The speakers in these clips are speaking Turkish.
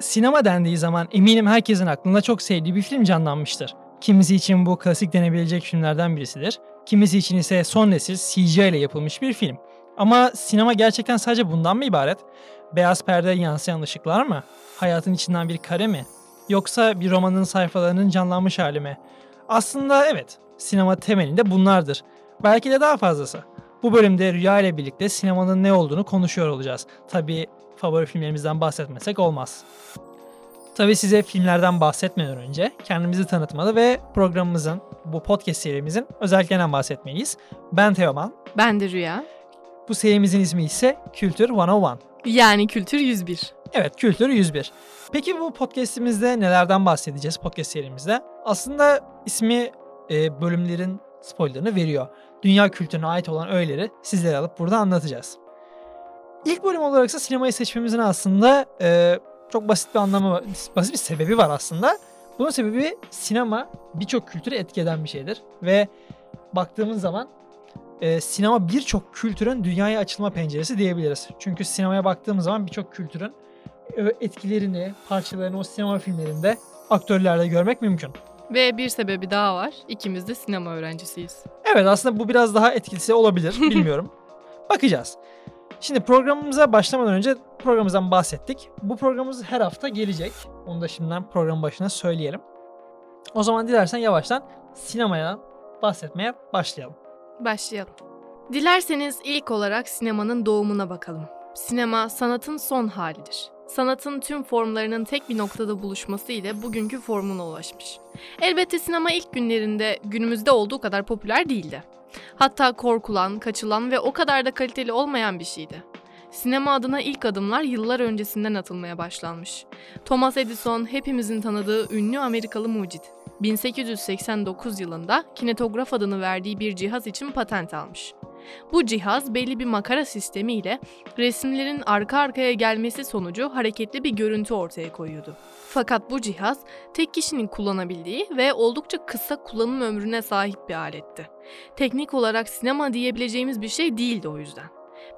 Sinema dendiği zaman eminim herkesin aklında çok sevdiği bir film canlanmıştır. Kimisi için bu klasik denebilecek filmlerden birisidir. Kimisi için ise son nesil CGI ile yapılmış bir film. Ama sinema gerçekten sadece bundan mı ibaret? Beyaz perde yansıyan ışıklar mı? Hayatın içinden bir kare mi? Yoksa bir romanın sayfalarının canlanmış hali mi? Aslında evet, sinema temelinde bunlardır. Belki de daha fazlası. Bu bölümde Rüya ile birlikte sinemanın ne olduğunu konuşuyor olacağız. Tabii favori filmlerimizden bahsetmesek olmaz. Tabii size filmlerden bahsetmeden önce kendimizi tanıtmalı ve programımızın, bu podcast serimizin özelliklerinden bahsetmeliyiz. Ben Teoman. Ben de Rüya. Bu serimizin ismi ise Kültür 101. Yani Kültür 101. Evet, Kültür 101. Peki bu podcastimizde nelerden bahsedeceğiz podcast serimizde? Aslında ismi e, bölümlerin spoilerını veriyor. Dünya kültürüne ait olan öğeleri sizlere alıp burada anlatacağız. İlk bölüm olarak ise sinemayı seçmemizin aslında e, çok basit bir anlamı. Basit bir sebebi var aslında. Bunun sebebi sinema birçok kültürü etki eden bir şeydir. Ve baktığımız zaman e, sinema birçok kültürün dünyaya açılma penceresi diyebiliriz. Çünkü sinemaya baktığımız zaman birçok kültürün e, etkilerini, parçalarını o sinema filmlerinde aktörlerde görmek mümkün. Ve bir sebebi daha var. İkimiz de sinema öğrencisiyiz. Evet aslında bu biraz daha etkisi olabilir. Bilmiyorum. Bakacağız. Şimdi programımıza başlamadan önce programımızdan bahsettik. Bu programımız her hafta gelecek. Onu da şimdiden program başına söyleyelim. O zaman dilersen yavaştan sinemaya bahsetmeye başlayalım. Başlayalım. Dilerseniz ilk olarak sinemanın doğumuna bakalım. Sinema sanatın son halidir. Sanatın tüm formlarının tek bir noktada buluşması ile bugünkü formuna ulaşmış. Elbette sinema ilk günlerinde günümüzde olduğu kadar popüler değildi. Hatta korkulan, kaçılan ve o kadar da kaliteli olmayan bir şeydi. Sinema adına ilk adımlar yıllar öncesinden atılmaya başlanmış. Thomas Edison hepimizin tanıdığı ünlü Amerikalı mucit. 1889 yılında kinetograf adını verdiği bir cihaz için patent almış. Bu cihaz belli bir makara sistemi ile resimlerin arka arkaya gelmesi sonucu hareketli bir görüntü ortaya koyuyordu. Fakat bu cihaz tek kişinin kullanabildiği ve oldukça kısa kullanım ömrüne sahip bir aletti. Teknik olarak sinema diyebileceğimiz bir şey değildi o yüzden.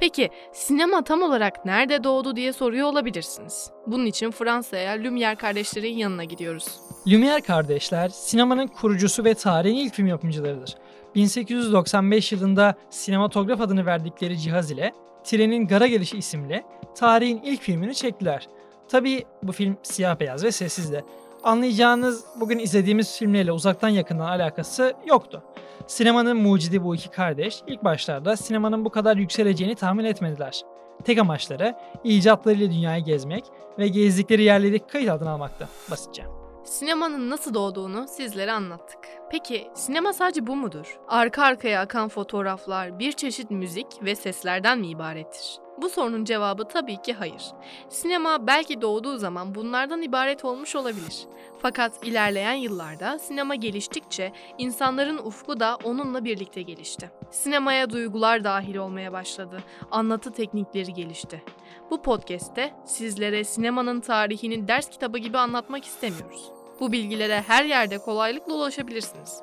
Peki sinema tam olarak nerede doğdu diye soruyor olabilirsiniz. Bunun için Fransa'ya Lumière kardeşlerin yanına gidiyoruz. Lumière kardeşler sinemanın kurucusu ve tarihin ilk film yapımcılarıdır. 1895 yılında sinematograf adını verdikleri cihaz ile Trenin Gara Gelişi isimli tarihin ilk filmini çektiler. Tabii bu film siyah beyaz ve sessizdi. Anlayacağınız bugün izlediğimiz filmlerle uzaktan yakından alakası yoktu. Sinemanın mucidi bu iki kardeş ilk başlarda sinemanın bu kadar yükseleceğini tahmin etmediler. Tek amaçları icatlarıyla dünyayı gezmek ve gezdikleri yerleri kayıt altına almaktı basitçe. Sinemanın nasıl doğduğunu sizlere anlattık. Peki sinema sadece bu mudur? Arka arkaya akan fotoğraflar, bir çeşit müzik ve seslerden mi ibarettir? Bu sorunun cevabı tabii ki hayır. Sinema belki doğduğu zaman bunlardan ibaret olmuş olabilir. Fakat ilerleyen yıllarda sinema geliştikçe insanların ufku da onunla birlikte gelişti. Sinemaya duygular dahil olmaya başladı. Anlatı teknikleri gelişti. Bu podcast'te sizlere sinemanın tarihini ders kitabı gibi anlatmak istemiyoruz. Bu bilgilere her yerde kolaylıkla ulaşabilirsiniz.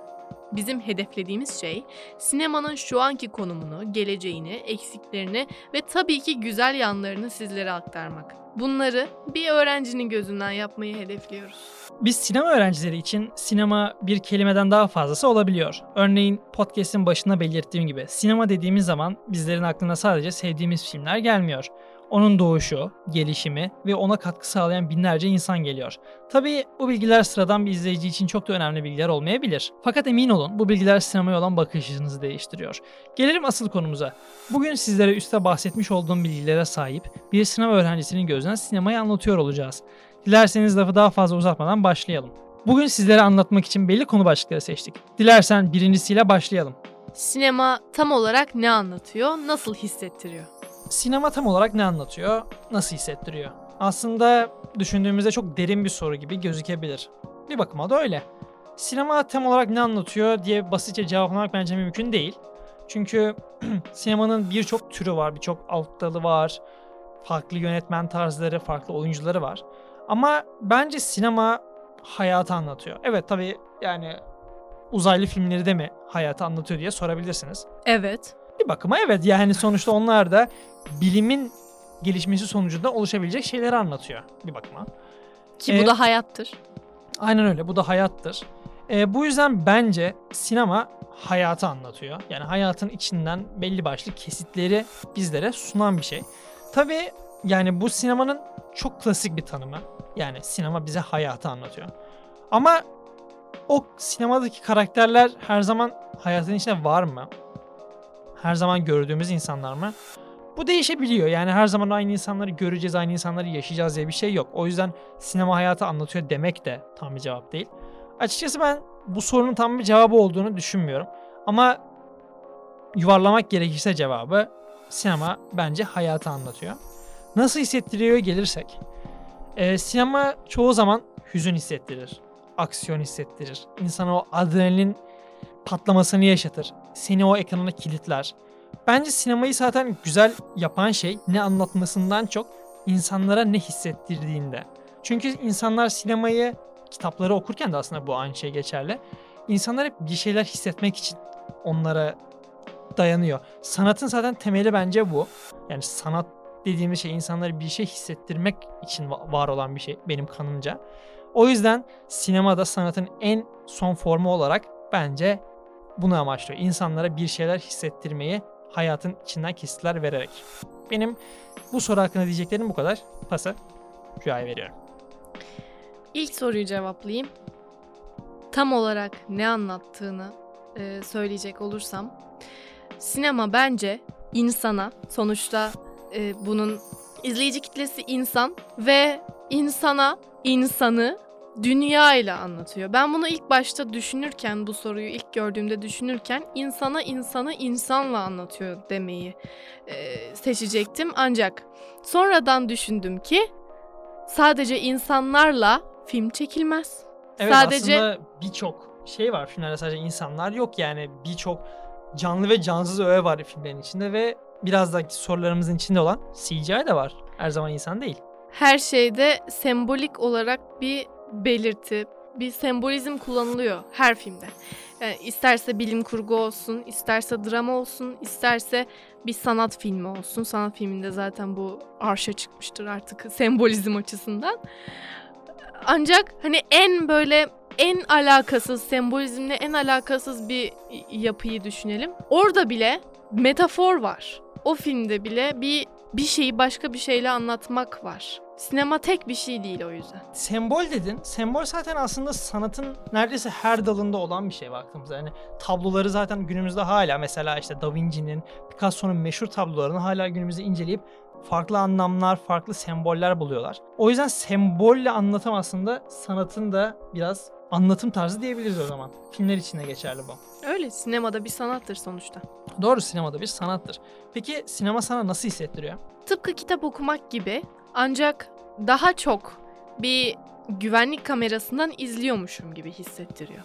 Bizim hedeflediğimiz şey sinemanın şu anki konumunu, geleceğini, eksiklerini ve tabii ki güzel yanlarını sizlere aktarmak. Bunları bir öğrencinin gözünden yapmayı hedefliyoruz. Biz sinema öğrencileri için sinema bir kelimeden daha fazlası olabiliyor. Örneğin podcast'in başında belirttiğim gibi sinema dediğimiz zaman bizlerin aklına sadece sevdiğimiz filmler gelmiyor. Onun doğuşu, gelişimi ve ona katkı sağlayan binlerce insan geliyor. Tabii bu bilgiler sıradan bir izleyici için çok da önemli bilgiler olmayabilir. Fakat emin olun bu bilgiler sinemaya olan bakışınızı değiştiriyor. Gelelim asıl konumuza. Bugün sizlere üstte bahsetmiş olduğum bilgilere sahip bir sinema öğrencisinin gözünden sinemayı anlatıyor olacağız. Dilerseniz lafı daha fazla uzatmadan başlayalım. Bugün sizlere anlatmak için belli konu başlıkları seçtik. Dilersen birincisiyle başlayalım. Sinema tam olarak ne anlatıyor, nasıl hissettiriyor? Sinema tam olarak ne anlatıyor, nasıl hissettiriyor? Aslında düşündüğümüzde çok derin bir soru gibi gözükebilir. Bir bakıma da öyle. Sinema tam olarak ne anlatıyor diye basitçe cevaplamak bence mümkün değil. Çünkü sinemanın birçok türü var, birçok alt dalı var. Farklı yönetmen tarzları, farklı oyuncuları var. Ama bence sinema hayatı anlatıyor. Evet tabii yani uzaylı filmleri de mi hayatı anlatıyor diye sorabilirsiniz. Evet. Bir bakıma evet yani sonuçta onlar da bilimin gelişmesi sonucunda oluşabilecek şeyleri anlatıyor bir bakıma. Ki Ee, bu da hayattır. Aynen öyle. Bu da hayattır. Ee, bu yüzden bence sinema hayatı anlatıyor. Yani hayatın içinden belli başlı kesitleri bizlere sunan bir şey. Tabii yani bu sinemanın çok klasik bir tanımı. Yani sinema bize hayatı anlatıyor. Ama o sinemadaki karakterler her zaman hayatın içinde var mı? Her zaman gördüğümüz insanlar mı? Bu değişebiliyor. Yani her zaman aynı insanları göreceğiz, aynı insanları yaşayacağız diye bir şey yok. O yüzden sinema hayatı anlatıyor demek de tam bir cevap değil. Açıkçası ben bu sorunun tam bir cevabı olduğunu düşünmüyorum. Ama yuvarlamak gerekirse cevabı sinema bence hayatı anlatıyor. Nasıl hissettiriyor gelirsek. Ee, sinema çoğu zaman hüzün hissettirir. Aksiyon hissettirir. İnsana o adrenalin patlamasını yaşatır. Seni o ekranına kilitler. Bence sinemayı zaten güzel yapan şey ne anlatmasından çok insanlara ne hissettirdiğinde. Çünkü insanlar sinemayı kitapları okurken de aslında bu aynı şey geçerli. İnsanlar hep bir şeyler hissetmek için onlara dayanıyor. Sanatın zaten temeli bence bu. Yani sanat dediğimiz şey insanlara bir şey hissettirmek için va- var olan bir şey benim kanımca. O yüzden sinemada sanatın en son formu olarak bence bunu amaçlıyor. İnsanlara bir şeyler hissettirmeyi hayatın içinden kesitler vererek. Benim bu soru hakkında diyeceklerim bu kadar. Pası Rüya'ya veriyorum. İlk soruyu cevaplayayım. Tam olarak ne anlattığını e, söyleyecek olursam, sinema bence insana, sonuçta e, bunun izleyici kitlesi insan ve insana insanı dünya ile anlatıyor. Ben bunu ilk başta düşünürken, bu soruyu ilk gördüğümde düşünürken insana insanı insanla anlatıyor demeyi e, seçecektim. Ancak sonradan düşündüm ki sadece insanlarla film çekilmez. Evet Sadece- aslında birçok şey var filmlerde sadece insanlar yok yani birçok canlı ve cansız öğe var filmlerin içinde ve biraz da sorularımızın içinde olan CGI de var. Her zaman insan değil. Her şeyde sembolik olarak bir belirti, bir sembolizm kullanılıyor her filmde. Yani isterse bilim kurgu olsun, isterse drama olsun, isterse bir sanat filmi olsun. Sanat filminde zaten bu arşa çıkmıştır artık sembolizm açısından. Ancak hani en böyle en alakasız, sembolizmle en alakasız bir yapıyı düşünelim. Orada bile metafor var. O filmde bile bir bir şeyi başka bir şeyle anlatmak var. Sinema tek bir şey değil o yüzden. Sembol dedin. Sembol zaten aslında sanatın neredeyse her dalında olan bir şey baktığımızda. Yani tabloları zaten günümüzde hala mesela işte Da Vinci'nin, Picasso'nun meşhur tablolarını hala günümüzde inceleyip farklı anlamlar, farklı semboller buluyorlar. O yüzden sembolle anlatım aslında sanatın da biraz anlatım tarzı diyebiliriz o zaman. Filmler için de geçerli bu. Öyle sinemada bir sanattır sonuçta. Doğru sinemada bir sanattır. Peki sinema sana nasıl hissettiriyor? Tıpkı kitap okumak gibi ancak daha çok bir güvenlik kamerasından izliyormuşum gibi hissettiriyor.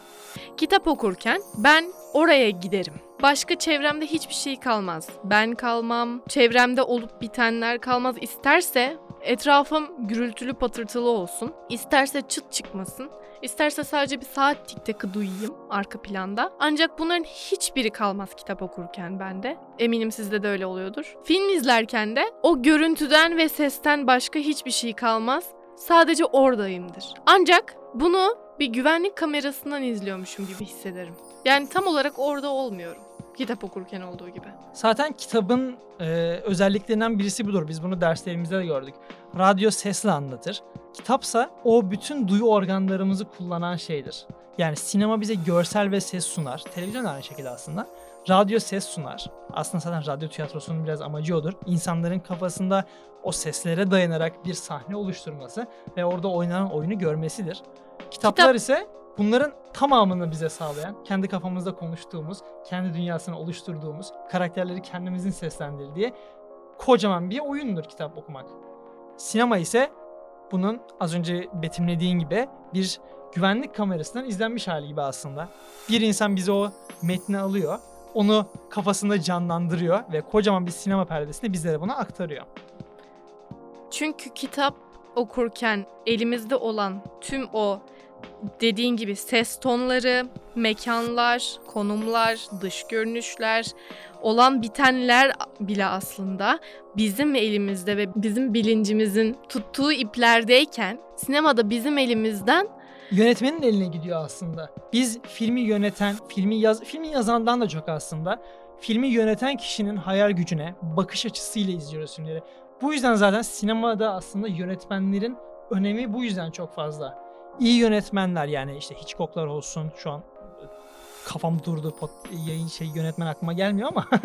Kitap okurken ben oraya giderim. Başka çevremde hiçbir şey kalmaz. Ben kalmam, çevremde olup bitenler kalmaz. İsterse etrafım gürültülü patırtılı olsun, isterse çıt çıkmasın, isterse sadece bir saat tikteki duyayım arka planda. Ancak bunların hiçbiri kalmaz kitap okurken bende. Eminim sizde de öyle oluyordur. Film izlerken de o görüntüden ve sesten başka hiçbir şey kalmaz. Sadece oradayımdır. Ancak bunu bir güvenlik kamerasından izliyormuşum gibi hissederim. Yani tam olarak orada olmuyorum. Kitap okurken olduğu gibi. Zaten kitabın e, özelliklerinden birisi budur. Biz bunu derslerimizde de gördük. Radyo sesle anlatır. Kitapsa o bütün duyu organlarımızı kullanan şeydir. Yani sinema bize görsel ve ses sunar. Televizyon aynı şekilde aslında. Radyo ses sunar. Aslında zaten radyo tiyatrosunun biraz amacı odur. İnsanların kafasında o seslere dayanarak bir sahne oluşturması ve orada oynanan oyunu görmesidir. Kitaplar Kitap- ise bunların tamamını bize sağlayan, kendi kafamızda konuştuğumuz, kendi dünyasını oluşturduğumuz, karakterleri kendimizin seslendirdiği kocaman bir oyundur kitap okumak. Sinema ise bunun az önce betimlediğin gibi bir güvenlik kamerasından izlenmiş hali gibi aslında. Bir insan bize o metni alıyor, onu kafasında canlandırıyor ve kocaman bir sinema perdesinde bizlere bunu aktarıyor. Çünkü kitap okurken elimizde olan tüm o dediğin gibi ses tonları, mekanlar, konumlar, dış görünüşler, olan bitenler bile aslında bizim elimizde ve bizim bilincimizin tuttuğu iplerdeyken sinemada bizim elimizden Yönetmenin eline gidiyor aslında. Biz filmi yöneten, filmi yaz, filmi yazandan da çok aslında. Filmi yöneten kişinin hayal gücüne, bakış açısıyla izliyoruz filmleri. Bu yüzden zaten sinemada aslında yönetmenlerin önemi bu yüzden çok fazla. İyi yönetmenler yani işte Hitchcock'lar olsun şu an kafam durdu pot, yayın şey yönetmen aklıma gelmiyor ama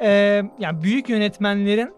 Ee, yani büyük yönetmenlerin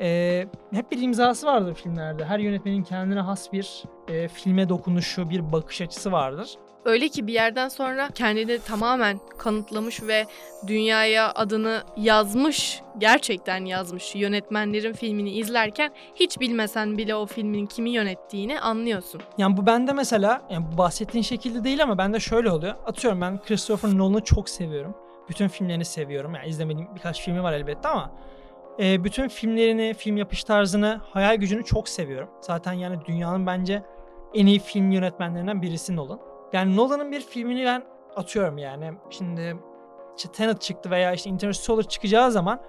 e, hep bir imzası vardır filmlerde. Her yönetmenin kendine has bir e, filme dokunuşu, bir bakış açısı vardır. Öyle ki bir yerden sonra kendini tamamen kanıtlamış ve dünyaya adını yazmış, gerçekten yazmış yönetmenlerin filmini izlerken hiç bilmesen bile o filmin kimi yönettiğini anlıyorsun. Yani bu bende mesela yani bu bahsettiğin şekilde değil ama bende şöyle oluyor. Atıyorum ben Christopher Nolan'ı çok seviyorum. Bütün filmlerini seviyorum. Yani izlemediğim birkaç filmi var elbette ama e, bütün filmlerini, film yapış tarzını, hayal gücünü çok seviyorum. Zaten yani dünyanın bence en iyi film yönetmenlerinden birisi Nolan. Yani Nolan'ın bir filmini ben atıyorum yani. Şimdi işte Tenet çıktı veya işte Interstellar çıkacağı zaman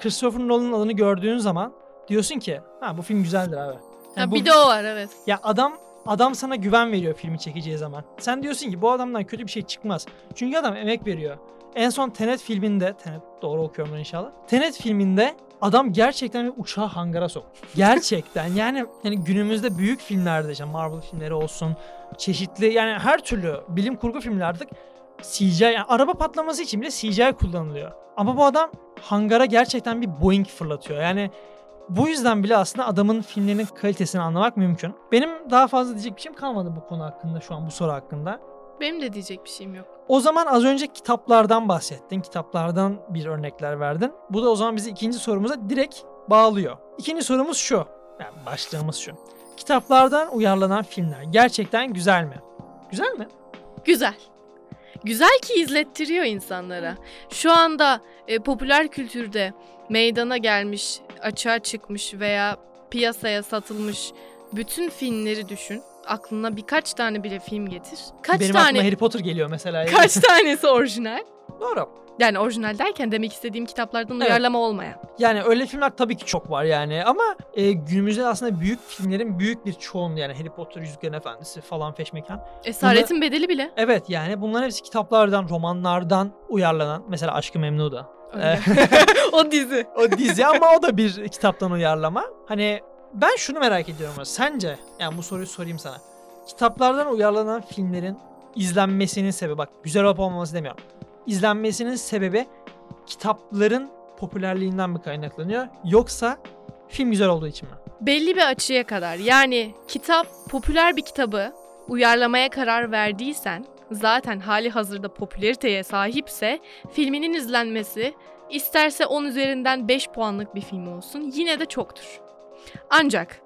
Christopher Nolan'ın adını gördüğün zaman diyorsun ki ha bu film güzeldir abi. Yani bu- bir de o var evet. ya adam adam sana güven veriyor filmi çekeceği zaman. Sen diyorsun ki bu adamdan kötü bir şey çıkmaz. Çünkü adam emek veriyor. En son Tenet filminde, Tenet doğru okuyorum ben inşallah. Tenet filminde adam gerçekten bir uçağı hangara sok. Gerçekten yani yani günümüzde büyük filmlerde işte Marvel filmleri olsun, çeşitli yani her türlü bilim kurgu filmleri artık CGI yani araba patlaması için bile CGI kullanılıyor. Ama bu adam hangara gerçekten bir Boeing fırlatıyor. Yani bu yüzden bile aslında adamın filmlerinin kalitesini anlamak mümkün. Benim daha fazla diyecek bir şeyim kalmadı bu konu hakkında şu an bu soru hakkında. Benim de diyecek bir şeyim yok. O zaman az önce kitaplardan bahsettin. Kitaplardan bir örnekler verdin. Bu da o zaman bizi ikinci sorumuza direkt bağlıyor. İkinci sorumuz şu. Yani başlığımız şu. Kitaplardan uyarlanan filmler gerçekten güzel mi? Güzel mi? Güzel. Güzel ki izlettiriyor insanlara. Şu anda e, popüler kültürde meydana gelmiş, açığa çıkmış veya piyasaya satılmış bütün filmleri düşün. Aklına birkaç tane bile film getir. Kaç Benim tane aklıma Harry Potter geliyor mesela. yani. kaç tanesi orijinal? Doğru. Yani orijinal derken demek istediğim kitaplardan Evet. uyarlama olmayan. Yani öyle filmler tabii ki çok var yani ama e, günümüzde aslında büyük filmlerin büyük bir çoğunluğu yani Harry Potter, Yüzüklerin Efendisi falan feşmekan. Esaretin bedeli bile. Evet yani bunlar hepsi kitaplardan, romanlardan uyarlanan. Mesela Aşkı Memnu da. Öyle. o dizi. o dizi ama o da bir kitaptan uyarlama. Hani ben şunu merak ediyorum. Sence, yani bu soruyu sorayım sana. Kitaplardan uyarlanan filmlerin izlenmesinin sebebi, bak güzel olup olmaması demiyorum. İzlenmesinin sebebi kitapların popülerliğinden mi kaynaklanıyor yoksa film güzel olduğu için mi? Belli bir açıya kadar. Yani kitap popüler bir kitabı uyarlamaya karar verdiysen zaten hali hazırda popülariteye sahipse filminin izlenmesi isterse 10 üzerinden 5 puanlık bir film olsun yine de çoktur. Ancak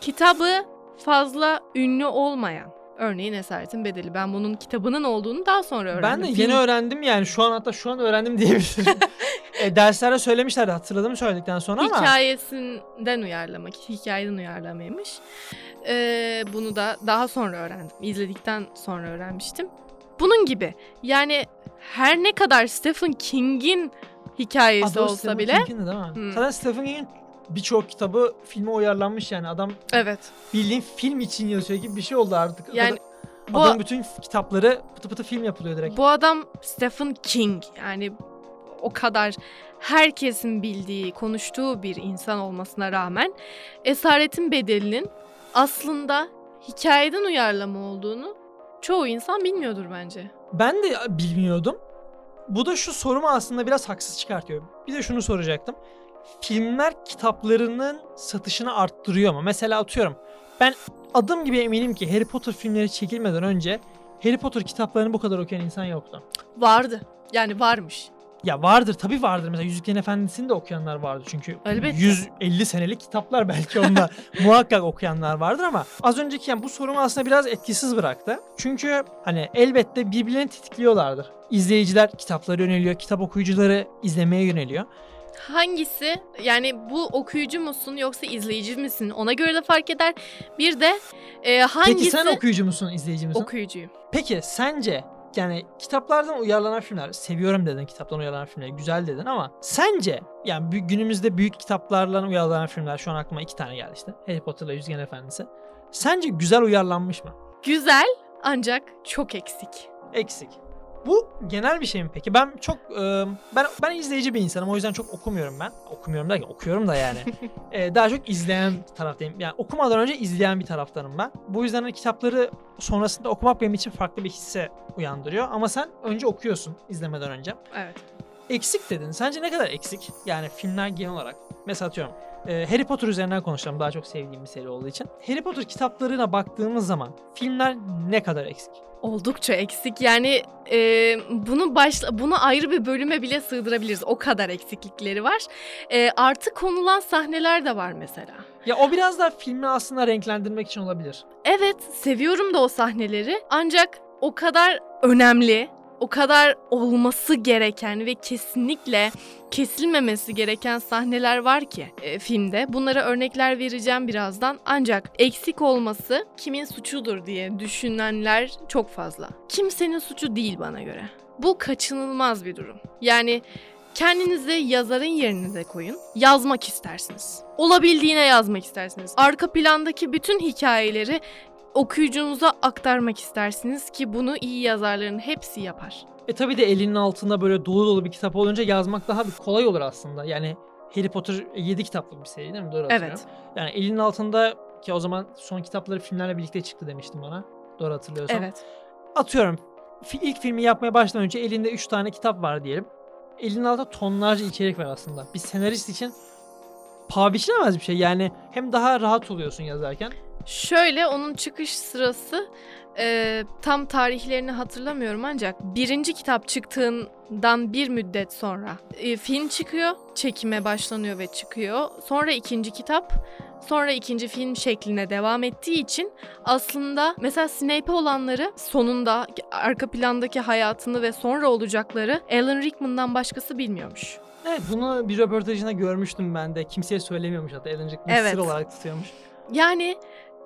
kitabı fazla ünlü olmayan örneğin Esaretin Bedeli ben bunun kitabının olduğunu daha sonra öğrendim. Ben de Film- yeni öğrendim yani şu an hatta şu an öğrendim diyebilirim. e, derslerde söylemişlerdi hatırladım söyledikten sonra ama. Hikayesinden uyarlamak, hikayeden uyarlamaymış. Ee, bunu da daha sonra öğrendim. İzledikten sonra öğrenmiştim. Bunun gibi yani her ne kadar Stephen King'in hikayesi Adı olsa Stephen bile King'in de değil mi? Hmm. Zaten Stephen King'in birçok kitabı filme uyarlanmış yani adam evet. bildiğin film için yazıyor gibi bir şey oldu artık. Yani bu Adamın bütün kitapları pıtı pıtı film yapılıyor direkt. bu adam Stephen King yani o kadar herkesin bildiği, konuştuğu bir insan olmasına rağmen Esaretin Bedeli'nin aslında hikayeden uyarlama olduğunu çoğu insan bilmiyordur bence. Ben de bilmiyordum. Bu da şu sorumu aslında biraz haksız çıkartıyor. Bir de şunu soracaktım. Filmler kitaplarının satışını arttırıyor mu? Mesela atıyorum. Ben adım gibi eminim ki Harry Potter filmleri çekilmeden önce Harry Potter kitaplarını bu kadar okuyan insan yoktu. Vardı. Yani varmış. Ya vardır tabii vardır. Mesela Yüzüklerin Efendisi'ni de okuyanlar vardı çünkü. Elbette. 150 senelik kitaplar belki onlar. Muhakkak okuyanlar vardır ama az önceki yani bu sorumu aslında biraz etkisiz bıraktı. Çünkü hani elbette birbirlerini tetikliyorlardır. İzleyiciler kitaplara yöneliyor, kitap okuyucuları izlemeye yöneliyor. Hangisi yani bu okuyucu musun yoksa izleyici misin ona göre de fark eder. Bir de e, hangisi Peki sen okuyucu musun, izleyici misin? okuyucuyum. Peki sence yani kitaplardan uyarlanan filmler seviyorum dedin kitaptan uyarlanan filmleri güzel dedin ama sence yani günümüzde büyük kitaplardan uyarlanan filmler şu an aklıma iki tane geldi işte Harry Potter'la Yüzgen Efendisi. Sence güzel uyarlanmış mı? Güzel ancak çok eksik. Eksik. Bu genel bir şey mi peki? Ben çok e, ben ben izleyici bir insanım. O yüzden çok okumuyorum ben. Okumuyorum derken okuyorum da yani. E, daha çok izleyen taraftayım. Yani okumadan önce izleyen bir taraftanım ben. Bu yüzden hani kitapları sonrasında okumak benim için farklı bir hisse uyandırıyor. Ama sen önce okuyorsun izlemeden önce. Evet. Eksik dedin. Sence ne kadar eksik? Yani filmler genel olarak. Mesela atıyorum. E, Harry Potter üzerinden konuşalım. Daha çok sevdiğim bir seri olduğu için. Harry Potter kitaplarına baktığımız zaman filmler ne kadar eksik? Oldukça eksik. Yani e, bunu başla bunu ayrı bir bölüme bile sığdırabiliriz. O kadar eksiklikleri var. E, artı konulan sahneler de var mesela. Ya o biraz da filmi aslında renklendirmek için olabilir. Evet, seviyorum da o sahneleri. Ancak o kadar önemli, o kadar olması gereken ve kesinlikle kesilmemesi gereken sahneler var ki e, filmde. Bunlara örnekler vereceğim birazdan. Ancak eksik olması kimin suçudur diye düşünenler çok fazla. Kimsenin suçu değil bana göre. Bu kaçınılmaz bir durum. Yani Kendinizi yazarın yerine de koyun. Yazmak istersiniz. Olabildiğine yazmak istersiniz. Arka plandaki bütün hikayeleri okuyucunuza aktarmak istersiniz ki bunu iyi yazarların hepsi yapar. E tabi de elinin altında böyle dolu dolu bir kitap olunca yazmak daha bir kolay olur aslında. Yani Harry Potter 7 kitaplık bir seri değil mi? Doğru hatırlıyorum. Evet. Yani elinin altında ki o zaman son kitapları filmlerle birlikte çıktı demiştim bana. Doğru hatırlıyorsam. Evet. Atıyorum ilk filmi yapmaya başlamadan önce elinde 3 tane kitap var diyelim. Elinin altında tonlarca içerik var aslında. Bir senarist için paha biçilemez bir şey. Yani hem daha rahat oluyorsun yazarken. Şöyle onun çıkış sırası e, tam tarihlerini hatırlamıyorum ancak birinci kitap çıktığından bir müddet sonra e, film çıkıyor, çekime başlanıyor ve çıkıyor. Sonra ikinci kitap, sonra ikinci film şekline devam ettiği için aslında mesela Snape olanları sonunda arka plandaki hayatını ve sonra olacakları Alan Rickman'dan başkası bilmiyormuş. Evet bunu bir röportajında görmüştüm ben de. Kimseye söylemiyormuş hatta. Alan Rickman Evet. sır olarak tutuyormuş. Yani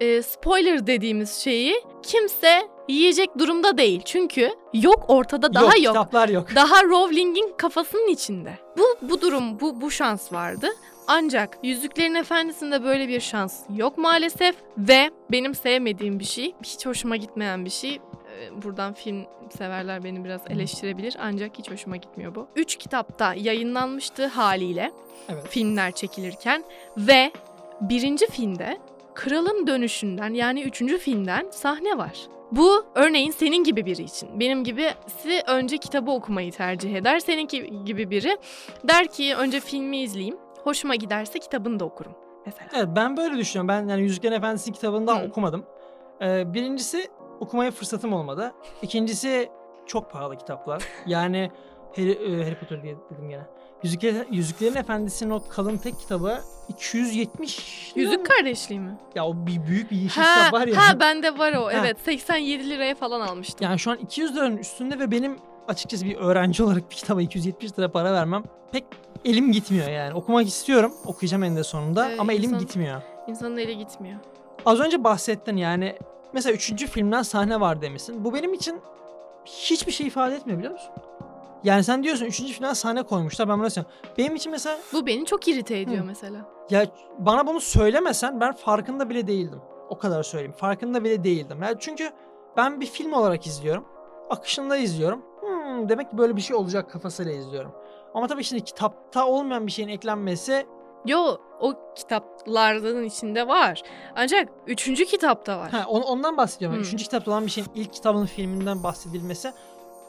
e, spoiler dediğimiz şeyi kimse yiyecek durumda değil. Çünkü yok ortada daha yok. Kitaplar yok. Daha Rowling'in kafasının içinde. Bu bu durum, bu bu şans vardı. Ancak Yüzüklerin Efendisi'nde böyle bir şans yok maalesef ve benim sevmediğim bir şey, hiç hoşuma gitmeyen bir şey. e, Buradan film severler beni biraz eleştirebilir ancak hiç hoşuma gitmiyor bu. Üç kitapta yayınlanmıştı haliyle Evet. filmler çekilirken ve birinci filmde kralın dönüşünden yani üçüncü filmden sahne var. Bu örneğin senin gibi biri için. Benim gibisi önce kitabı okumayı tercih eder. Seninki gibi biri der ki önce filmi izleyeyim. Hoşuma giderse kitabını da okurum mesela. Evet ben böyle düşünüyorum. Ben yani Yüzüklerin Efendisi kitabını daha Hı. okumadım. Ee, birincisi okumaya fırsatım olmadı. İkincisi çok pahalı kitaplar. Yani Harry, e, Harry Potter diye dedim gene. Yüzüklerin, Yüzüklerin Efendisi'nin o kalın tek kitabı 270 lira Yüzük mı? kardeşliği mi? Ya o bir büyük bir yeşil Ha, kitap var ya. ha bende var o. Ha. Evet 87 liraya falan almıştım. Yani şu an 200 liranın üstünde ve benim açıkçası bir öğrenci olarak bir kitaba 270 lira para vermem pek elim gitmiyor yani. Okumak istiyorum. Okuyacağım eninde sonunda Ee, ama elim insan- gitmiyor. İnsanın eli gitmiyor. Az önce bahsettin yani mesela üçüncü filmden sahne var demişsin. Bu benim için hiçbir şey ifade etmiyor biliyor musun? Yani sen diyorsun üçüncü filmden sahne koymuşlar ben bunu söylüyorum. Benim için mesela Bu beni çok irite ediyor Hı. mesela. ya bana bunu söylemesen ben farkında bile değildim. O kadar söyleyeyim. Farkında bile değildim. Yani çünkü ben bir film olarak izliyorum. Akışında izliyorum. Hmm, demek ki böyle bir şey olacak kafasıyla izliyorum. Ama tabii şimdi kitapta olmayan bir şeyin eklenmesi Yo o kitaplardan içinde var. Ancak üçüncü kitapta var. Ha, on- ondan bahsediyorum. Hmm. Üçüncü kitapta olan bir şeyin ilk kitabın filminden bahsedilmesi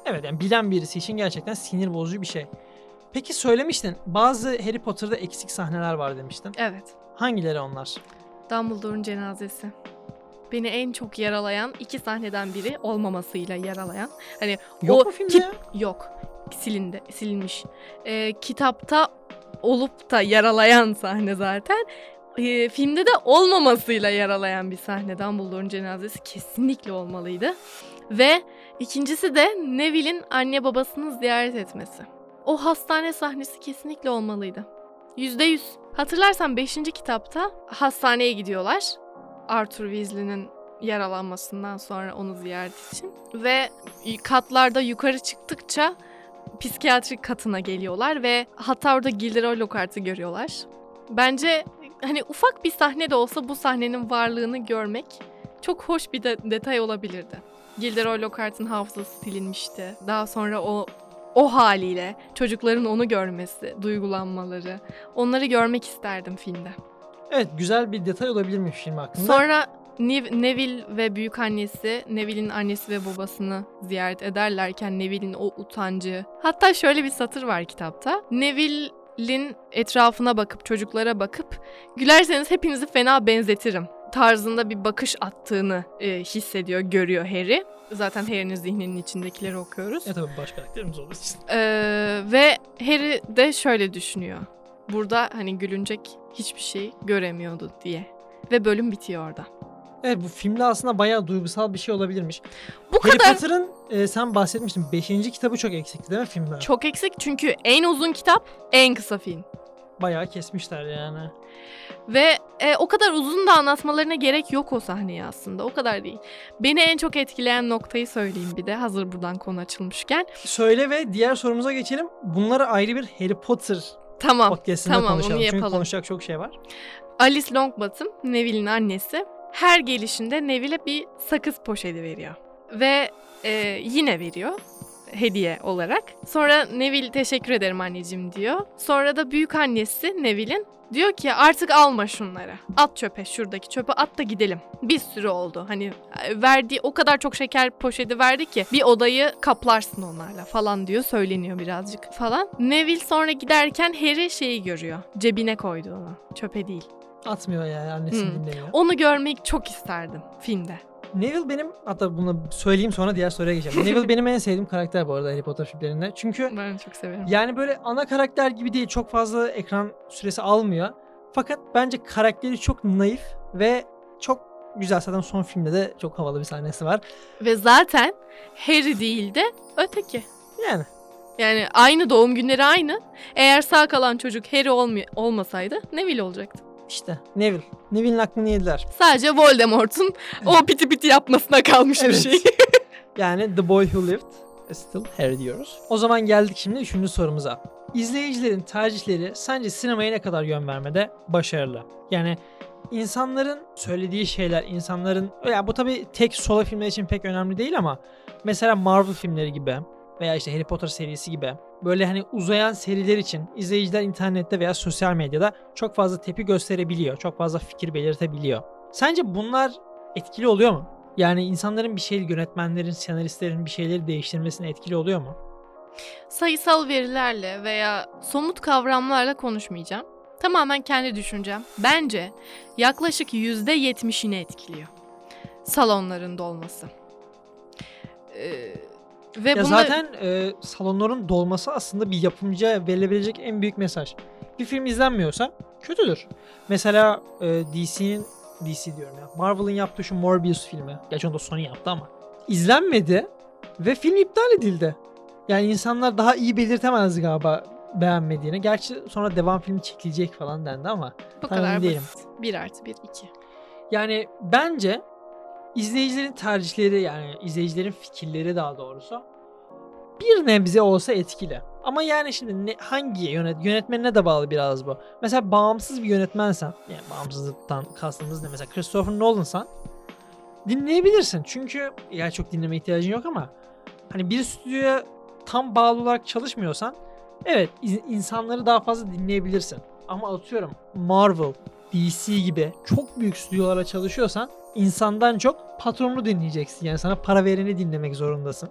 evet yani bilen birisi için gerçekten sinir bozucu bir şey. Peki söylemiştin bazı Harry Potter'da eksik sahneler var demiştin. Evet. Hangileri onlar? Dumbledore'un cenazesi. Beni en çok yaralayan iki sahneden biri olmamasıyla yaralayan. Hani Yok o mu filmde ya? Yok. Silindi, silinmiş. Ee, kitapta olup da yaralayan sahne zaten. Ee, filmde de olmamasıyla yaralayan bir sahne. Dumbledore'un cenazesi kesinlikle olmalıydı. Ve ikincisi de Neville'in anne babasını ziyaret etmesi. O hastane sahnesi kesinlikle olmalıydı. Yüzde yüz. Hatırlarsan 5. kitapta hastaneye gidiyorlar. Arthur Weasley'nin yaralanmasından sonra onu ziyaret için ve katlarda yukarı çıktıkça psikiyatrik katına geliyorlar ve hatta orada Gilderoy Lockhart'ı görüyorlar. Bence hani ufak bir sahne de olsa bu sahnenin varlığını görmek çok hoş bir de detay olabilirdi. Gilderoy Lockhart'ın hafızası silinmişti. Daha sonra o o haliyle çocukların onu görmesi, duygulanmaları, onları görmek isterdim filmde. Evet güzel bir detay olabilirmiş film hakkında. Sonra Nev- Neville ve büyük annesi, Neville'in annesi ve babasını ziyaret ederlerken Neville'in o utancı. Hatta şöyle bir satır var kitapta. Neville'in etrafına bakıp, çocuklara bakıp gülerseniz hepinizi fena benzetirim tarzında bir bakış attığını e, hissediyor, görüyor Harry. Zaten Harry'nin zihninin içindekileri okuyoruz. Ya tabii baş karakterimiz olduğu için. Ee, ve Harry de şöyle düşünüyor. Burada hani gülünecek hiçbir şey göremiyordu diye. Ve bölüm bitiyor orada. Evet bu filmde aslında bayağı duygusal bir şey olabilirmiş. Bu Harry kadar Potter'ın e, sen bahsetmiştin 5. kitabı çok eksikti değil mi filmde? çok eksik çünkü en uzun kitap, en kısa film. Bayağı kesmişler yani. Ve e, o kadar uzun da anlatmalarına gerek yok o sahneyi aslında. O kadar değil. Beni en çok etkileyen noktayı söyleyeyim bir de hazır buradan konu açılmışken. Söyle ve diğer sorumuza geçelim. Bunları ayrı bir Harry Potter Tamam. podcastinde tamam, onu konuşalım. Çünkü yapalım. konuşacak çok şey var. Alice Longbottom, Neville'in annesi. Her gelişinde Neville'e bir sakız poşeti veriyor. Ve e, yine veriyor hediye olarak. Sonra Neville teşekkür ederim anneciğim diyor. Sonra da büyük annesi Neville'in diyor ki artık alma şunları. At çöpe şuradaki çöpe at da gidelim. Bir sürü oldu. Hani e, verdiği o kadar çok şeker poşeti verdi ki bir odayı kaplarsın onlarla falan diyor. Söyleniyor birazcık falan. Neville sonra giderken Harry şeyi görüyor. Cebine koydu onu. Çöpe değil. Atmıyor yani annesini Hmm. dinlemiyor. Onu görmek çok isterdim filmde. Neville benim hatta bunu söyleyeyim sonra diğer soruya geçelim. Neville benim en sevdiğim karakter bu arada Harry Potter filmlerinde. Çünkü Ben çok severim. yani böyle ana karakter gibi değil çok fazla ekran süresi almıyor. Fakat bence karakteri çok naif ve çok güzel. Zaten son filmde de çok havalı bir sahnesi var. Ve zaten Harry değil de öteki. Yani Yani aynı doğum günleri aynı. Eğer sağ kalan çocuk Harry olmay- olmasaydı Neville olacaktı. İşte Neville. Neville'in aklını yediler. Sadece Voldemort'un o piti piti yapmasına kalmış bir şey. Yani The Boy Who Lived Still Harry diyoruz. O zaman geldik şimdi üçüncü sorumuza. İzleyicilerin tercihleri sence sinemaya ne kadar yön vermede başarılı? Yani insanların söylediği şeyler, insanların... Ya bu tabii tek solo filmler için pek önemli değil ama mesela Marvel filmleri gibi veya işte Harry Potter serisi gibi böyle hani uzayan seriler için izleyiciler internette veya sosyal medyada çok fazla tepki gösterebiliyor. Çok fazla fikir belirtebiliyor. Sence bunlar etkili oluyor mu? Yani insanların bir şeyi, yönetmenlerin, senaristlerin bir şeyleri değiştirmesine etkili oluyor mu? Sayısal verilerle veya somut kavramlarla konuşmayacağım. Tamamen kendi düşüncem. Bence yaklaşık %70'ini etkiliyor. Salonların dolması. Ee, ve ya bunda- zaten e, salonların dolması aslında bir yapımcıya verilebilecek en büyük mesaj. Bir film izlenmiyorsa kötüdür. Mesela e, DC'nin DC diyorum ya. Marvel'ın yaptığı şu Morbius filmi. Gerçi onu da Sony yaptı ama. izlenmedi ve film iptal edildi. Yani insanlar daha iyi belirtemez galiba beğenmediğini. Gerçi sonra devam filmi çekilecek falan dendi ama Bu kadar değilim. basit. 1 artı 1, 2. Yani bence izleyicilerin tercihleri yani izleyicilerin fikirleri daha doğrusu bir nebze olsa etkili. Ama yani şimdi ne, hangi yönet yönetmenine de bağlı biraz bu. Mesela bağımsız bir yönetmensen yani bağımsızlıktan kastımız ne mesela Christopher Nolan'san dinleyebilirsin. Çünkü yani çok dinleme ihtiyacın yok ama hani bir stüdyoya tam bağlı olarak çalışmıyorsan evet insanları daha fazla dinleyebilirsin. Ama atıyorum Marvel, DC gibi çok büyük stüdyolara çalışıyorsan insandan çok patronunu dinleyeceksin. Yani sana para vereni dinlemek zorundasın.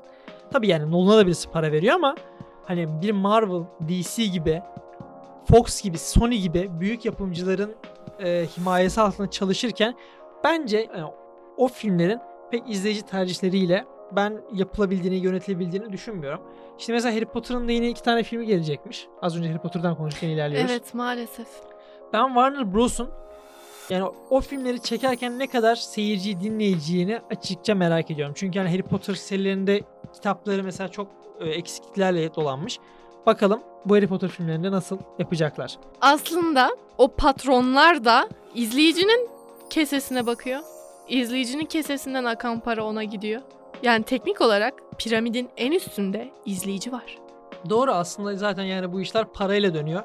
Tabii yani Nolan'a da birisi para veriyor ama hani bir Marvel, DC gibi, Fox gibi, Sony gibi büyük yapımcıların e, himayesi altında çalışırken bence yani o filmlerin pek izleyici tercihleriyle ben yapılabildiğini, yönetilebildiğini düşünmüyorum. İşte mesela Harry Potter'ın da yine iki tane filmi gelecekmiş. Az önce Harry Potter'dan konuşurken ilerliyoruz. Evet maalesef. Ben Warner Bros'un yani o, filmleri çekerken ne kadar seyirciyi dinleyeceğini açıkça merak ediyorum. Çünkü yani Harry Potter serilerinde kitapları mesela çok e, eksikliklerle dolanmış. Bakalım bu Harry Potter filmlerinde nasıl yapacaklar. Aslında o patronlar da izleyicinin kesesine bakıyor. izleyicinin kesesinden akan para ona gidiyor. Yani teknik olarak piramidin en üstünde izleyici var. Doğru aslında zaten yani bu işler parayla dönüyor.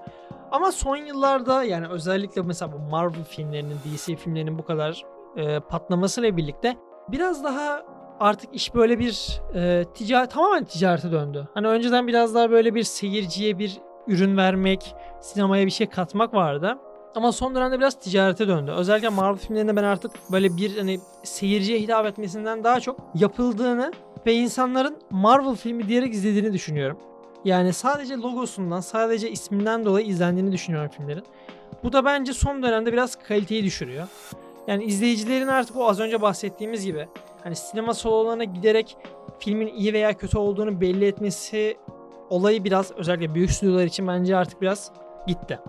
Ama son yıllarda yani özellikle mesela bu Marvel filmlerinin, DC filmlerinin bu kadar e, patlamasıyla birlikte biraz daha artık iş böyle bir e, ticaret tamamen ticarete döndü. Hani önceden biraz daha böyle bir seyirciye bir ürün vermek, sinemaya bir şey katmak vardı. Ama son dönemde biraz ticarete döndü. Özellikle Marvel filmlerinde ben artık böyle bir hani seyirciye hitap etmesinden daha çok yapıldığını ve insanların Marvel filmi diyerek izlediğini düşünüyorum. Yani sadece logosundan, sadece isminden dolayı izlendiğini düşünüyorum filmlerin. Bu da bence son dönemde biraz kaliteyi düşürüyor. Yani izleyicilerin artık o az önce bahsettiğimiz gibi hani sinema salonlarına giderek filmin iyi veya kötü olduğunu belli etmesi olayı biraz özellikle büyük stüdyolar için bence artık biraz gitti.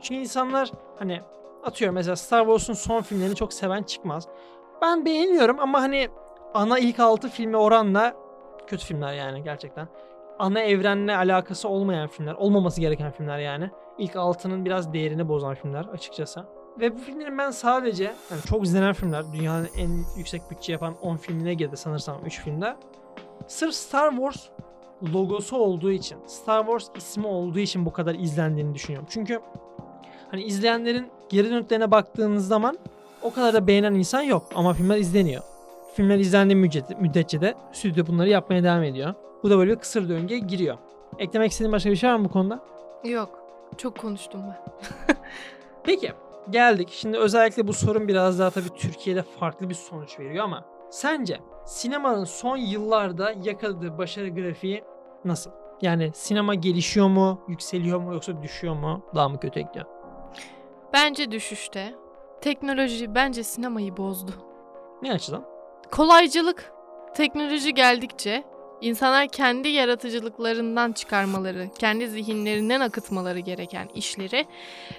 Çünkü insanlar hani atıyorum mesela Star Wars'un son filmlerini çok seven çıkmaz. Ben beğeniyorum ama hani ana ilk 6 filmi oranla kötü filmler yani gerçekten. Ana evrenle alakası olmayan filmler, olmaması gereken filmler yani. İlk 6'nın biraz değerini bozan filmler açıkçası. Ve bu filmlerin ben sadece yani çok izlenen filmler, dünyanın en yüksek bütçe yapan 10 filmine girdi sanırsam 3 filmde. Sırf Star Wars logosu olduğu için, Star Wars ismi olduğu için bu kadar izlendiğini düşünüyorum. Çünkü hani izleyenlerin geri dönütlerine baktığınız zaman o kadar da beğenen insan yok ama filmler izleniyor. Filmler izlendiği müddetçe de stüdyo bunları yapmaya devam ediyor. Bu da böyle bir kısır döngüye giriyor. Eklemek istediğin başka bir şey var mı bu konuda? Yok. Çok konuştum ben. Peki geldik. Şimdi özellikle bu sorun biraz daha tabii Türkiye'de farklı bir sonuç veriyor ama sence sinemanın son yıllarda yakaladığı başarı grafiği nasıl? Yani sinema gelişiyor mu, yükseliyor mu yoksa düşüyor mu, daha mı kötü gidiyor? Bence düşüşte. Teknoloji bence sinemayı bozdu. Ne açıdan? Kolaycılık. Teknoloji geldikçe insanlar kendi yaratıcılıklarından çıkarmaları, kendi zihinlerinden akıtmaları gereken işleri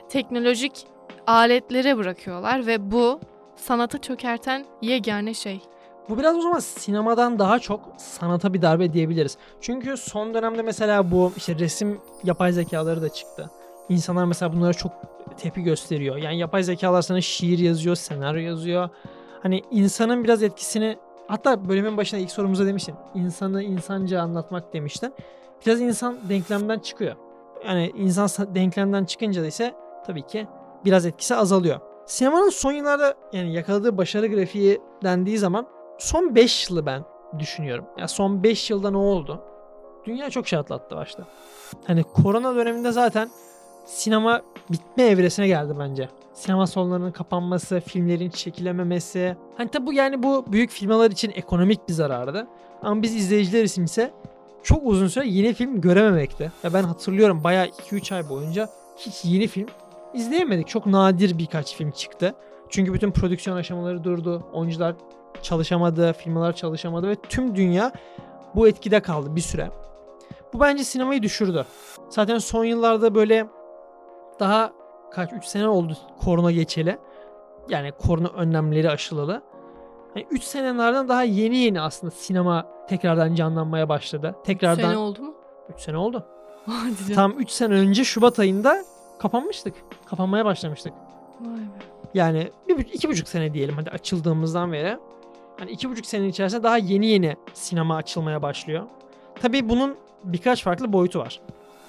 teknolojik aletlere bırakıyorlar ve bu sanatı çökerten yegane şey. Bu biraz o zaman sinemadan daha çok sanata bir darbe diyebiliriz. Çünkü son dönemde mesela bu işte resim yapay zekaları da çıktı. İnsanlar mesela bunlara çok tepki gösteriyor. Yani yapay zekalar sana şiir yazıyor, senaryo yazıyor. Hani insanın biraz etkisini hatta bölümün başında ilk sorumuza demiştin. İnsanı insanca anlatmak demiştin. Biraz insan denklemden çıkıyor. Yani insan denklemden çıkınca da ise tabii ki biraz etkisi azalıyor. Sinemanın son yıllarda yani yakaladığı başarı grafiği dendiği zaman son 5 yılı ben düşünüyorum. Ya son 5 yılda ne oldu? Dünya çok şey atlattı başta. Hani korona döneminde zaten sinema bitme evresine geldi bence. Sinema salonlarının kapanması, filmlerin çekilememesi. Hani tabi bu yani bu büyük firmalar için ekonomik bir zarardı. Ama biz izleyiciler için ise çok uzun süre yeni film görememekti. Ya ben hatırlıyorum bayağı 2-3 ay boyunca hiç yeni film izleyemedik. Çok nadir birkaç film çıktı. Çünkü bütün prodüksiyon aşamaları durdu. Oyuncular çalışamadı, firmalar çalışamadı ve tüm dünya bu etkide kaldı bir süre. Bu bence sinemayı düşürdü. Zaten son yıllarda böyle daha kaç 3 sene oldu korona geçeli. Yani korona önlemleri aşılalı. Yani 3 senelerden daha yeni yeni aslında sinema tekrardan canlanmaya başladı. Tekrardan sene oldu mu? 3 sene oldu. Tam 3 sene önce Şubat ayında kapanmıştık. Kapanmaya başlamıştık. Vay be. Yani bir, iki buçuk sene diyelim hadi açıldığımızdan beri. Hani iki buçuk senenin içerisinde daha yeni yeni sinema açılmaya başlıyor. Tabii bunun birkaç farklı boyutu var.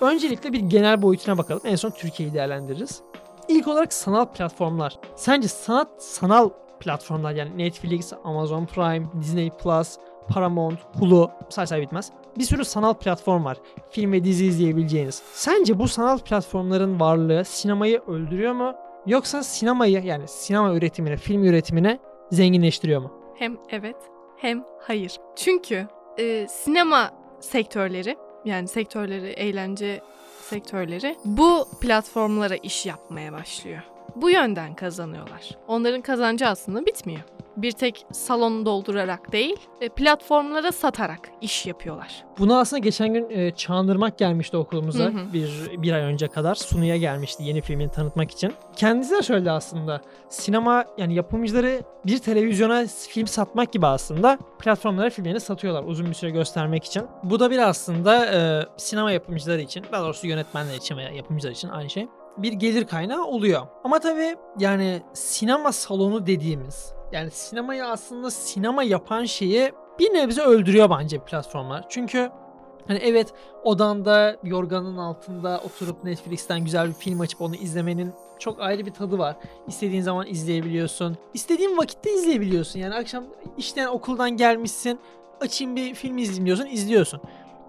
Öncelikle bir genel boyutuna bakalım. En son Türkiye'yi değerlendiririz. İlk olarak sanal platformlar. Sence sanat sanal platformlar yani Netflix, Amazon Prime, Disney Plus, Paramount, Hulu say say bitmez. Bir sürü sanal platform var. Film ve dizi izleyebileceğiniz. Sence bu sanal platformların varlığı sinemayı öldürüyor mu? Yoksa sinemayı yani sinema üretimini, film üretimine zenginleştiriyor mu? Hem evet hem hayır. Çünkü e, sinema sektörleri yani sektörleri, eğlence sektörleri bu platformlara iş yapmaya başlıyor. Bu yönden kazanıyorlar. Onların kazancı aslında bitmiyor bir tek salonu doldurarak değil, e, platformlara satarak iş yapıyorlar. Bunu aslında geçen gün e, Çağındırmak gelmişti okulumuza. Hı hı. Bir, bir ay önce kadar sunuya gelmişti yeni filmini tanıtmak için. Kendisi de söyledi aslında. Sinema yani yapımcıları bir televizyona film satmak gibi aslında platformlara filmlerini satıyorlar uzun bir süre göstermek için. Bu da bir aslında e, sinema yapımcıları için, daha doğrusu yönetmenler için veya yapımcılar için aynı şey bir gelir kaynağı oluyor. Ama tabii yani sinema salonu dediğimiz Yani sinemayı aslında sinema yapan şeyi bir nebze öldürüyor bence platformlar. Çünkü hani evet odanda yorganın altında oturup Netflix'ten güzel bir film açıp onu izlemenin çok ayrı bir tadı var. İstediğin zaman izleyebiliyorsun. İstediğin vakitte izleyebiliyorsun. Yani akşam işten okuldan gelmişsin. Açayım bir film izleyeyim diyorsun, izliyorsun.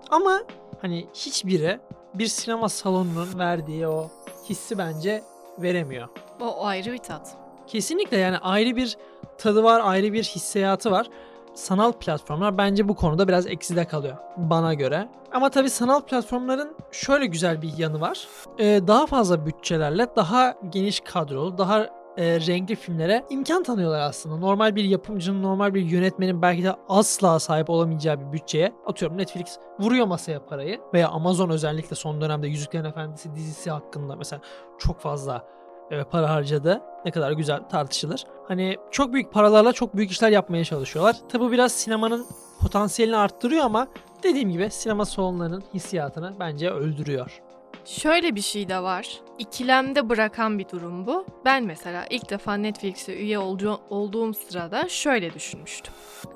Ama hani hiçbiri bir sinema salonunun verdiği o hissi bence veremiyor. O, ayrı bir tat. Kesinlikle yani ayrı bir tadı var, ayrı bir hissiyatı var. Sanal platformlar bence bu konuda biraz ekside kalıyor bana göre. Ama tabii sanal platformların şöyle güzel bir yanı var. Ee, daha fazla bütçelerle daha geniş kadrolu, daha e, renkli filmlere imkan tanıyorlar aslında. Normal bir yapımcının, normal bir yönetmenin belki de asla sahip olamayacağı bir bütçeye atıyorum Netflix vuruyor masaya parayı veya Amazon özellikle son dönemde Yüzüklerin Efendisi dizisi hakkında mesela çok fazla e, para harcadı. Ne kadar güzel tartışılır. Hani çok büyük paralarla çok büyük işler yapmaya çalışıyorlar. Tabi bu biraz sinemanın potansiyelini arttırıyor ama dediğim gibi sinema salonlarının hissiyatını bence öldürüyor. Şöyle bir şey de var. İkilemde bırakan bir durum bu. Ben mesela ilk defa Netflix'e üye olcu- olduğum sırada şöyle düşünmüştüm.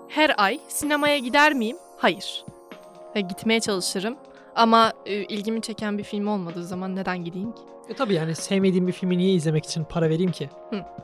Her ay sinemaya gider miyim? Hayır. Ve gitmeye çalışırım. Ama e, ilgimi çeken bir film olmadığı zaman neden gideyim ki? E tabi yani sevmediğim bir filmi niye izlemek için para vereyim ki?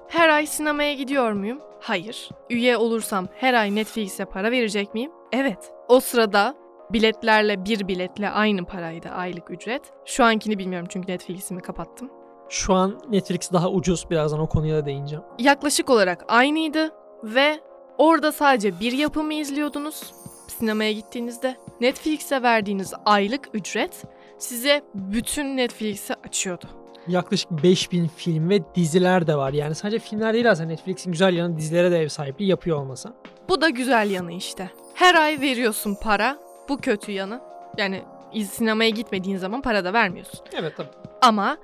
Her ay sinemaya gidiyor muyum? Hayır. Üye olursam her ay Netflix'e para verecek miyim? Evet. O sırada biletlerle bir biletle aynı paraydı aylık ücret. Şu ankini bilmiyorum çünkü Netflix'imi kapattım. Şu an Netflix daha ucuz. Birazdan o konuya da değineceğim. Yaklaşık olarak aynıydı ve orada sadece bir yapımı izliyordunuz. Sinemaya gittiğinizde Netflix'e verdiğiniz aylık ücret size bütün Netflix'i açıyordu. Yaklaşık 5000 film ve diziler de var. Yani sadece filmler değil aslında Netflix'in güzel yanı dizilere de ev sahipliği yapıyor olması. Bu da güzel yanı işte. Her ay veriyorsun para. Bu kötü yanı. Yani sinemaya gitmediğin zaman para da vermiyorsun. Evet tabii. Ama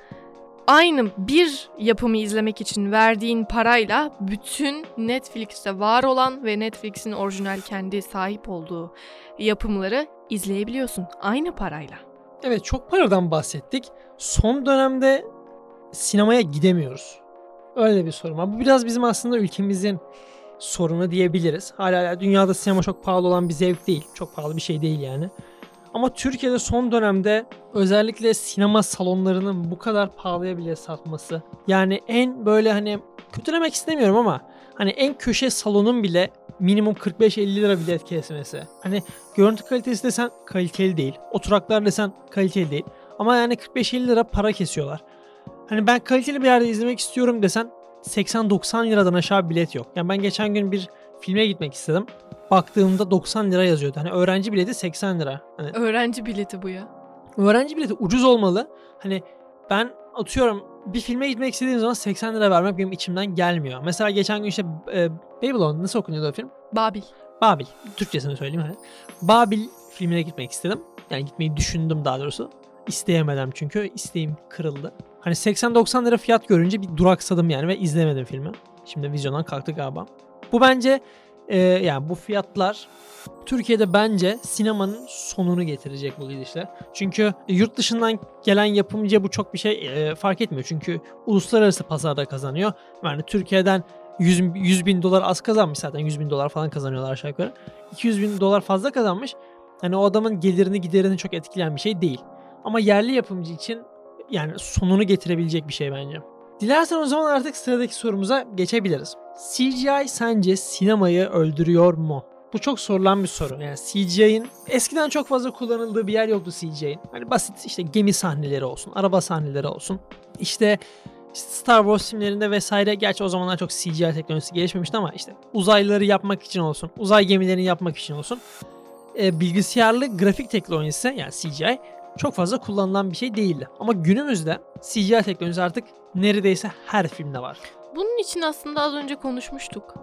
aynı bir yapımı izlemek için verdiğin parayla bütün Netflix'te var olan ve Netflix'in orijinal kendi sahip olduğu yapımları izleyebiliyorsun aynı parayla. Evet çok paradan bahsettik. Son dönemde sinemaya gidemiyoruz. Öyle bir sorun var. Bu biraz bizim aslında ülkemizin sorunu diyebiliriz. Hala hala dünyada sinema çok pahalı olan bir zevk değil. Çok pahalı bir şey değil yani. Ama Türkiye'de son dönemde özellikle sinema salonlarının bu kadar pahalıya bile satması. Yani en böyle hani kötülemek istemiyorum ama hani en köşe salonun bile minimum 45-50 lira bilet kesmesi. Hani görüntü kalitesi desen kaliteli değil. Oturaklar desen kaliteli değil. Ama yani 45-50 lira para kesiyorlar. Hani ben kaliteli bir yerde izlemek istiyorum desen 80-90 liradan aşağı bilet yok. Yani ben geçen gün bir filme gitmek istedim. Baktığımda 90 lira yazıyordu. Hani öğrenci bileti 80 lira. Hani Öğrenci bileti bu ya. öğrenci bileti ucuz olmalı. Hani ben atıyorum bir filme gitmek istediğim zaman 80 lira vermek benim içimden gelmiyor. Mesela geçen gün işte e, Babylon nasıl okunuyordu o film? Babil. Babil. Türkçesini söyleyeyim hani. Babil filmine gitmek istedim. Yani gitmeyi düşündüm daha doğrusu. İsteyemeden çünkü isteğim kırıldı. Hani 80-90 lira fiyat görünce bir duraksadım yani ve izlemedim filmi. Şimdi vizyondan kalktı galiba. Bu bence e, yani bu fiyatlar Türkiye'de bence sinemanın sonunu getirecek bu gidişle. Çünkü yurt dışından gelen yapımcıya bu çok bir şey e, fark etmiyor. Çünkü uluslararası pazarda kazanıyor. Yani Türkiye'den 100, 100 bin dolar az kazanmış zaten 100 bin dolar falan kazanıyorlar aşağı yukarı. 200 bin dolar fazla kazanmış. Hani o adamın gelirini giderini çok etkileyen bir şey değil. Ama yerli yapımcı için yani sonunu getirebilecek bir şey bence. Dilersen o zaman artık sıradaki sorumuza geçebiliriz. CGI sence sinemayı öldürüyor mu? Bu çok sorulan bir soru. Yani CGI'nin eskiden çok fazla kullanıldığı bir yer yoktu CGI'nin. Hani basit işte gemi sahneleri olsun, araba sahneleri olsun. İşte Star Wars filmlerinde vesaire gerçi o zamanlar çok CGI teknolojisi gelişmemişti ama işte uzaylıları yapmak için olsun, uzay gemilerini yapmak için olsun. E, bilgisayarlı grafik teknolojisi yani CGI çok fazla kullanılan bir şey değildi. Ama günümüzde CGI teknolojisi artık neredeyse her filmde var. Bunun için aslında az önce konuşmuştuk.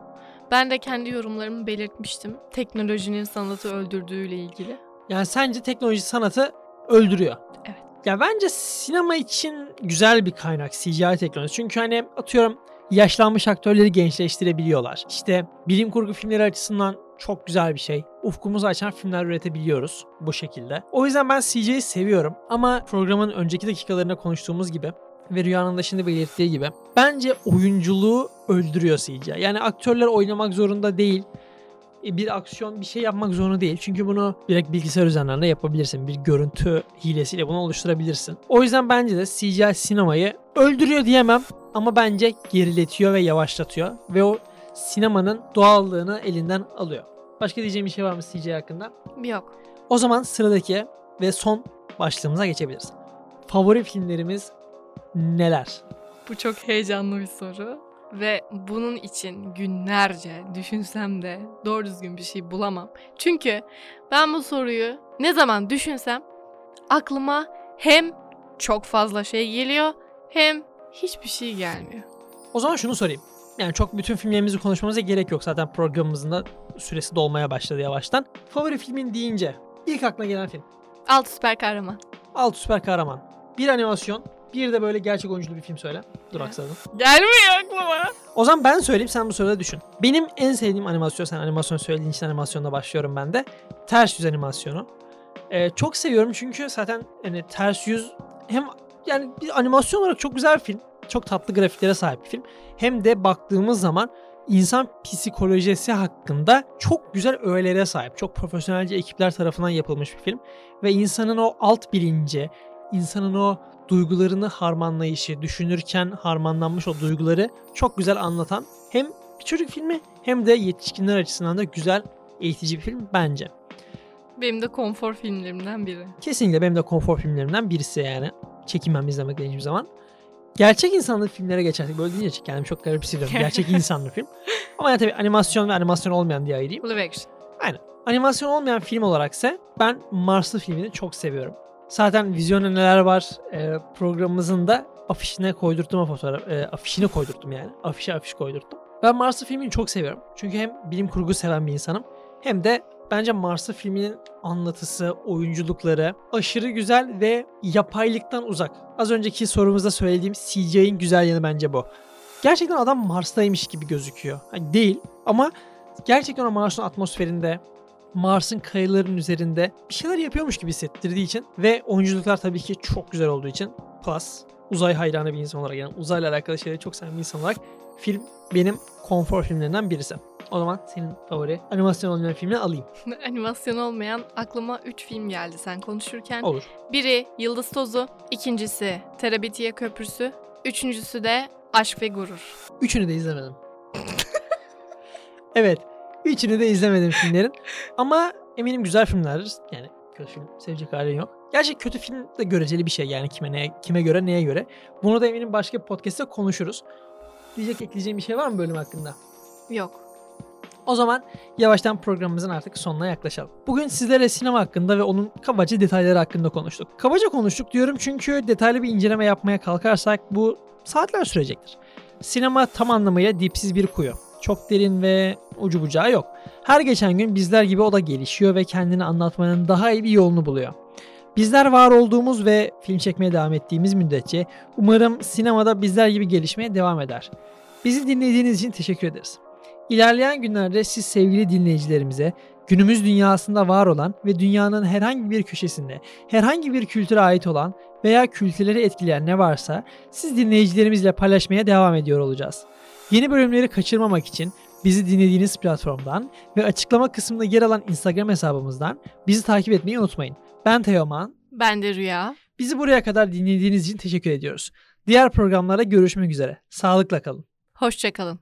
Ben de kendi yorumlarımı belirtmiştim. Teknolojinin sanatı öldürdüğüyle ilgili. Yani sence teknoloji sanatı öldürüyor. Evet. Ya bence sinema için güzel bir kaynak CGI teknolojisi. Çünkü hani atıyorum yaşlanmış aktörleri gençleştirebiliyorlar. İşte bilim kurgu filmleri açısından çok güzel bir şey. Ufkumuzu açan filmler üretebiliyoruz bu şekilde. O yüzden ben CGI'yi seviyorum ama programın önceki dakikalarında konuştuğumuz gibi ve Rüya'nın da şimdi belirttiği gibi bence oyunculuğu öldürüyor CGI. Yani aktörler oynamak zorunda değil. E, Bir aksiyon bir şey yapmak zorunda değil. Çünkü bunu direkt bilgisayar üzerinden de yapabilirsin. Bir görüntü hilesiyle bunu oluşturabilirsin. O yüzden bence de CGI sinemayı öldürüyor diyemem ama bence geriletiyor ve yavaşlatıyor ve o sinemanın doğallığını elinden alıyor. Başka diyeceğim bir şey var mı CGI hakkında? Yok. O zaman sıradaki ve son başlığımıza geçebiliriz. Favori filmlerimiz neler? Bu çok heyecanlı bir soru. Ve bunun için günlerce düşünsem de doğru düzgün bir şey bulamam. Çünkü ben bu soruyu ne zaman düşünsem aklıma hem çok fazla şey geliyor hem hiçbir şey gelmiyor. O zaman şunu sorayım. Yani çok bütün filmlerimizi konuşmamıza gerek yok. Zaten programımızın da süresi dolmaya başladı yavaştan. Favori filmin deyince ilk aklına gelen film. Alt süper kahraman. Alt süper kahraman. Bir animasyon. Bir de böyle gerçek oyunculu bir film söyle. Duraksadım. Gelmiyor aklıma. O zaman ben söyleyeyim sen bu sırada düşün. Benim en sevdiğim animasyon, sen animasyon söylediğin için animasyonla başlıyorum ben de. Ters yüz animasyonu. Ee, çok seviyorum çünkü zaten hani ters yüz hem yani bir animasyon olarak çok güzel bir film. Çok tatlı grafiklere sahip bir film. Hem de baktığımız zaman insan psikolojisi hakkında çok güzel öğelere sahip. Çok profesyonelce ekipler tarafından yapılmış bir film. Ve insanın o alt bilinci, insanın o duygularını harmanlayışı, düşünürken harmanlanmış o duyguları çok güzel anlatan hem bir çocuk filmi hem de yetişkinler açısından da güzel eğitici bir film bence. Benim de konfor filmlerimden biri. Kesinlikle benim de konfor filmlerimden birisi yani. Çekinmem izlemek hiçbir zaman. Gerçek insanlı filmlere geçersek böyle deyince kendimi çok garip hissediyorum. Gerçek insanlı film. Ama yani tabii animasyon ve animasyon olmayan diye ayırayım. Live action. Animasyon olmayan film olaraksa ben Marslı filmini çok seviyorum. Zaten vizyonda neler var e, programımızın da afişine koydurttum o fotoğraf. E, afişini koydurttum yani. Afişe afiş koydurttum. Ben Marslı filmini çok seviyorum. Çünkü hem bilim kurgu seven bir insanım hem de bence Marslı filminin anlatısı, oyunculukları aşırı güzel ve yapaylıktan uzak. Az önceki sorumuzda söylediğim CGI'nin güzel yanı bence bu. Gerçekten adam Mars'taymış gibi gözüküyor. Hani değil ama gerçekten o Mars'ın atmosferinde, Mars'ın kayaların üzerinde bir şeyler yapıyormuş gibi hissettirdiği için ve oyunculuklar tabii ki çok güzel olduğu için plus uzay hayranı bir insan olarak yani uzayla alakalı şeyleri çok seven bir insan olarak film benim konfor filmlerinden birisi. O zaman senin favori animasyon olmayan filmini alayım. Animasyon olmayan aklıma 3 film geldi sen konuşurken. Olur. Biri Yıldız Tozu, ikincisi Terabitiye Köprüsü, üçüncüsü de Aşk ve Gurur. Üçünü de izlemedim. evet. Üçünü de izlemedim filmlerin. Ama eminim güzel filmlerdir. Yani kötü film sevecek halin yok. Gerçi kötü film de göreceli bir şey yani kime neye, kime göre neye göre. Bunu da eminim başka bir podcast'te konuşuruz. Diyecek ekleyeceğim bir şey var mı bölüm hakkında? Yok. O zaman yavaştan programımızın artık sonuna yaklaşalım. Bugün sizlere sinema hakkında ve onun kabaca detayları hakkında konuştuk. Kabaca konuştuk diyorum çünkü detaylı bir inceleme yapmaya kalkarsak bu saatler sürecektir. Sinema tam anlamıyla dipsiz bir kuyu. Çok derin ve ucu bucağı yok. Her geçen gün bizler gibi o da gelişiyor ve kendini anlatmanın daha iyi bir yolunu buluyor. Bizler var olduğumuz ve film çekmeye devam ettiğimiz müddetçe umarım sinemada bizler gibi gelişmeye devam eder. Bizi dinlediğiniz için teşekkür ederiz. İlerleyen günlerde siz sevgili dinleyicilerimize günümüz dünyasında var olan ve dünyanın herhangi bir köşesinde herhangi bir kültüre ait olan veya kültürleri etkileyen ne varsa siz dinleyicilerimizle paylaşmaya devam ediyor olacağız. Yeni bölümleri kaçırmamak için bizi dinlediğiniz platformdan ve açıklama kısmında yer alan Instagram hesabımızdan bizi takip etmeyi unutmayın. Ben Teoman. Ben de Rüya. Bizi buraya kadar dinlediğiniz için teşekkür ediyoruz. Diğer programlarda görüşmek üzere. Sağlıkla kalın. Hoşçakalın.